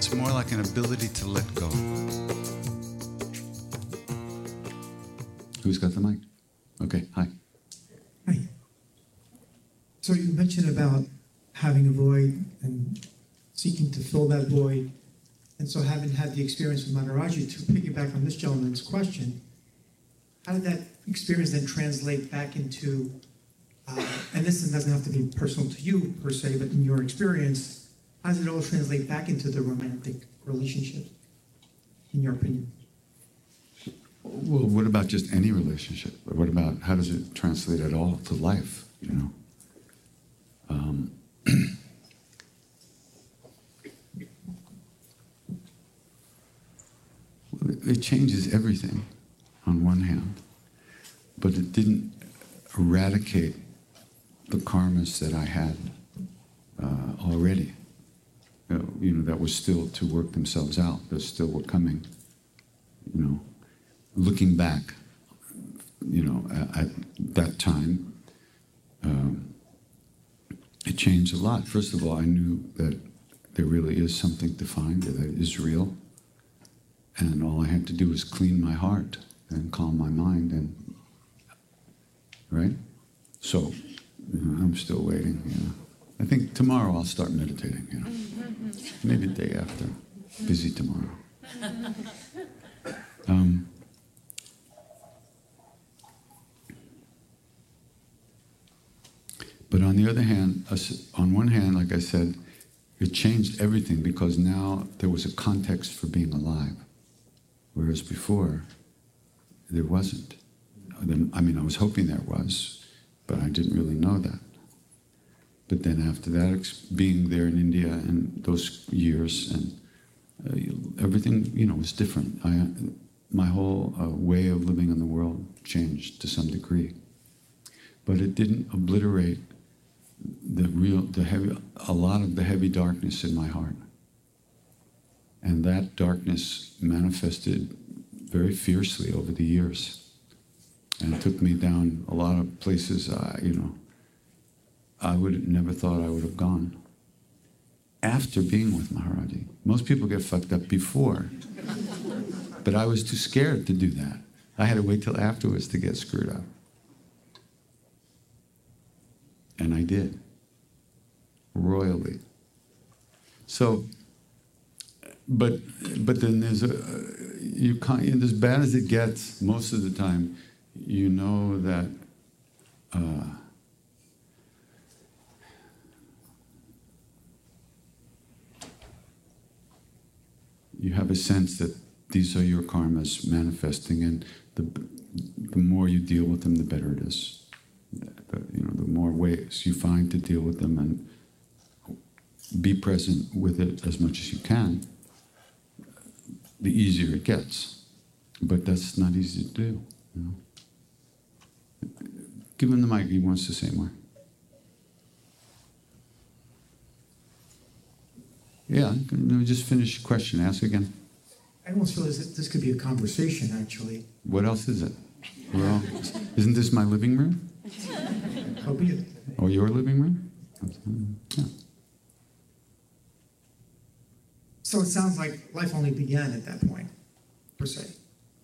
It's more like an ability to let go. Who's got the mic? Okay, hi. Hi. So you mentioned about having a void and seeking to fill that void. And so having had the experience with Maharaji, to piggyback on this gentleman's question, how did that experience then translate back into, uh, and this doesn't have to be personal to you per se, but in your experience, how does it all translate back into the romantic relationship, in your opinion? Well, what about just any relationship? What about how does it translate at all to life? You know, um, it- it changes everything on one hand, but it didn't eradicate the karmas that I had uh, already. Uh, you know, that were still to work themselves out. That still were coming. You know looking back, you know, at, at that time, um, it changed a lot. First of all, I knew that there really is something to find, that is real. And all I had to do was clean my heart and calm my mind and right? So you know, I'm still waiting. I think tomorrow I'll start meditating, you know. Maybe the day after. Busy tomorrow. Um, But on the other hand, on one hand, like I said, it changed everything because now there was a context for being alive, whereas before there wasn't. I mean, I was hoping there was, but I didn't really know that. But then after that, being there in India and those years and uh, everything, you know, was different. I, my whole uh, way of living in the world changed to some degree, but it didn't obliterate the real, the heavy, a lot of the heavy darkness in my heart. And that darkness manifested very fiercely over the years. And took me down a lot of places, uh, you know, I would never thought I would have gone after being with Maharaji. Most people get fucked up before, but I was too scared to do that. I had to wait till afterwards to get screwed up. And I did. Royally. So, but but then there's a you can't as bad as it gets most of the time. You know that uh, you have a sense that these are your karmas manifesting, and the the more you deal with them, the better it is. The, you know, the more ways you find to deal with them and be present with it as much as you can, the easier it gets. But that's not easy to do. You know? Give him the mic. He wants to say more. Yeah, let me just finish your question. Ask again. I almost feel as if this could be a conversation, actually. What else is it? Well, isn't this my living room? How be it? Or your living room? Yeah. So it sounds like life only began at that point, per se.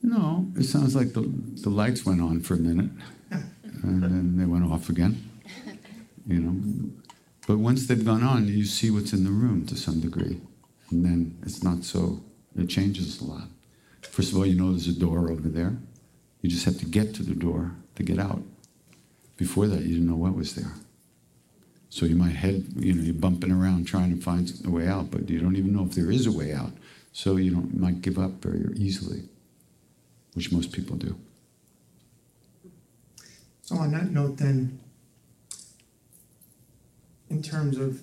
No, it sounds like the, the lights went on for a minute Yeah. and then they went off again. You know, but once they've gone on, you see what's in the room to some degree, and then it's not so. It changes a lot. First of all, you know there's a door over there. You just have to get to the door to get out. Before that, you didn't know what was there. So you might head, you know, you're bumping around trying to find a way out, but you don't even know if there is a way out. So you don't, might give up very easily, which most people do. So on that note, then, in terms of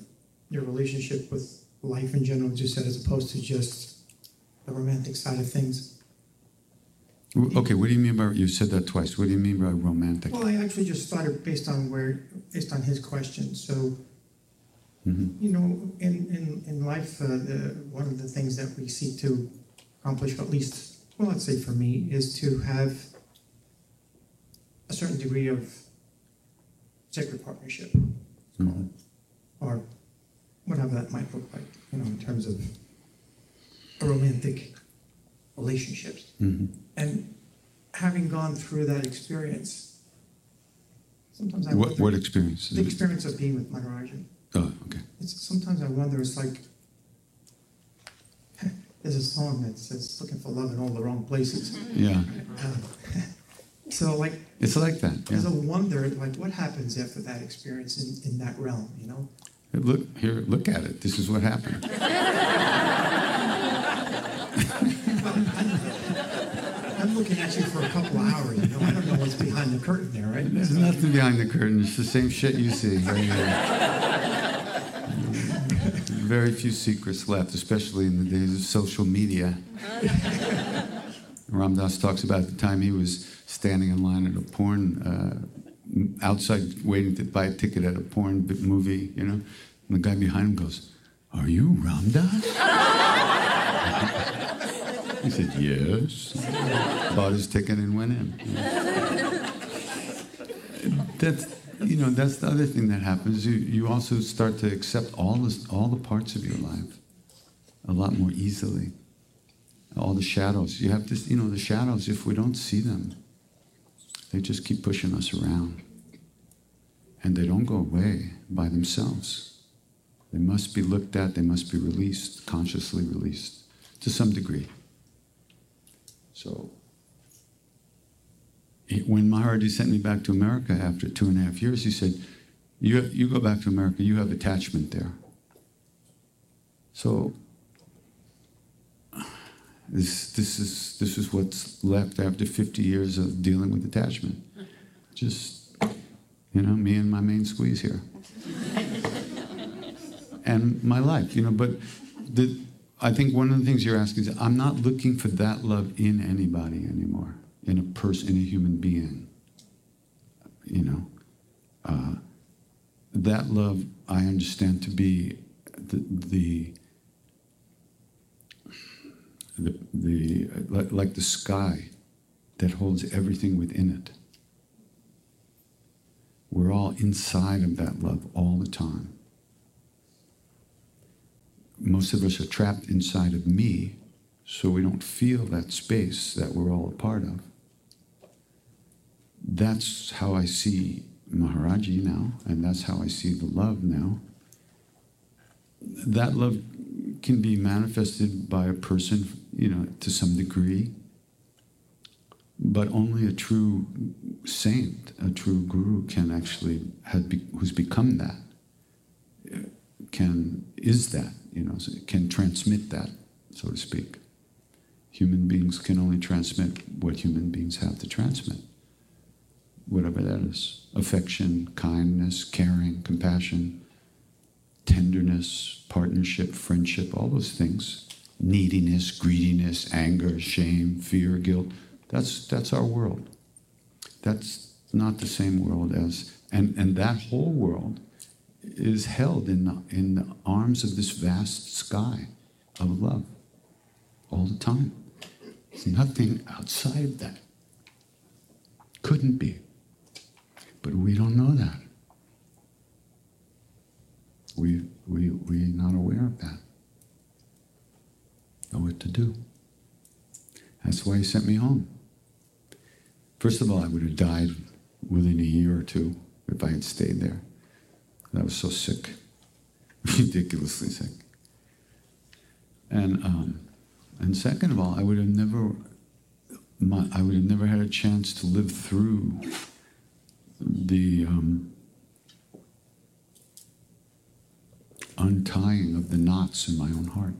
your relationship with life in general, as you said as opposed to just the romantic side of things. Okay, what do you mean by, you said that twice. What do you mean by romantic? Well, I actually just started based on where, based on his question. So, Mhm. you know, in in in life, uh, the, one of the things that we seek to accomplish, at least, well, let's say for me, is to have a certain degree of sacred partnership. Mhm. Or whatever that might look like, you know, in terms of romantic relationships. Mhm. And having gone through that experience, sometimes I What, wonder what experience? the experience of being with Maharaji. Oh, okay. It's sometimes I wonder. It's like there's a song that says "looking for love in all the wrong places." Yeah, Uh, so like it's like that. there's Yeah. a wonder, like what happens after that experience in, in that realm, you know? Look here. Look at it. This is what happened. I'm looking at you for a couple of hours, you know. I don't know what's behind the curtain there, right? There's nothing behind the curtain. It's the same shit you see. right here. Very few secrets left, especially in the days of social media. Ram Dass talks about the time he was standing in line at a porn, uh, outside waiting to buy a ticket at a porn movie, you know. And the guy behind him goes, Are you Ram Dass? he said, Yes. Bought his ticket and went in. That's, you know, that's the other thing that happens. You, you also start to accept all, this, all the parts of your life a lot more easily all the shadows. You have to, you know, the shadows, if we don't see them, they just keep pushing us around. And they don't go away by themselves. They must be looked at, they must be released, consciously released, to some degree. So, he- when Maharaji sent me back to America after two and a half years, he said, You, you go back to America, you have attachment there. So, this, this, is, this is what's left after 50 years of dealing with attachment. Just, you know, me and my main squeeze here. and my life, you know, but the, I think one of the things you're asking is I'm not looking for that love in anybody anymore, in a person, in a human being. You know, uh, that love I understand to be the, the the, the like, the sky that holds everything within it. We're all inside of that love all the time. Most of us are trapped inside of me, so we don't feel that space that we're all a part of. That's how I see Maharaji now, and that's how I see the love now. That love can be manifested by a person, you know, to some degree, but only a true saint, a true guru, can actually have be, who's become that, can is that, you know, can transmit that, so to speak. Human beings can only transmit what human beings have to transmit, whatever that is: affection, kindness, caring, compassion tenderness, partnership, friendship, all those things. Neediness, greediness, anger, shame, fear, guilt. That's, that's our world. That's not the same world as, and, and that whole world is held in the, in the arms of this vast sky of love all the time. There's nothing outside that. Couldn't be. But we don't know that. We, we, we're not aware of that. Know what to do. That's why he sent me home. First of all, I would have died within a year or two if I had stayed there. I was so sick, ridiculously sick. And, um, and second of all, I would have never my, I would have never had a chance to live through the um, untying of the knots in my own heart.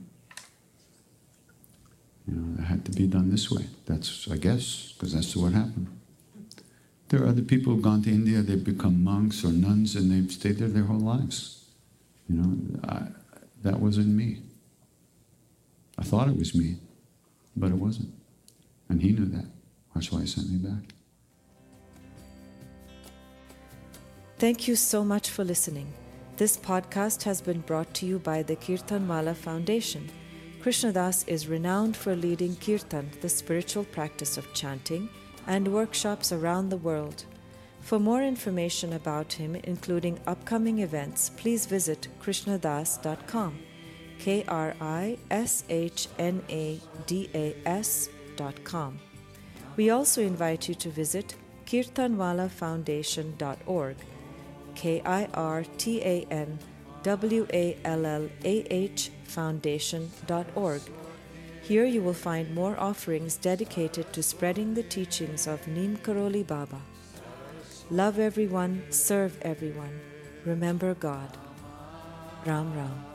You know, it had to be done this way. That's, I guess, because that's what happened. There are other people who've gone to India, they've become monks or nuns, and they've stayed there their whole lives. You know, I, that wasn't me. I thought it was me, but it wasn't. And he knew that. That's why he sent me back. Thank you so much for listening. This podcast has been brought to you by the Kirtan Wallah Foundation. Krishna Das is renowned for leading kirtan, the spiritual practice of chanting, and workshops around the world. For more information about him, including upcoming events, please visit krishnadas.com. K R I S H N A D A S.com. We also invite you to visit kirtanwallahfoundation.org. K I R T A N W A L L A H Foundation.org. Here you will find more offerings dedicated to spreading the teachings of Neem Karoli Baba. Love everyone, serve everyone, remember God. Ram Ram.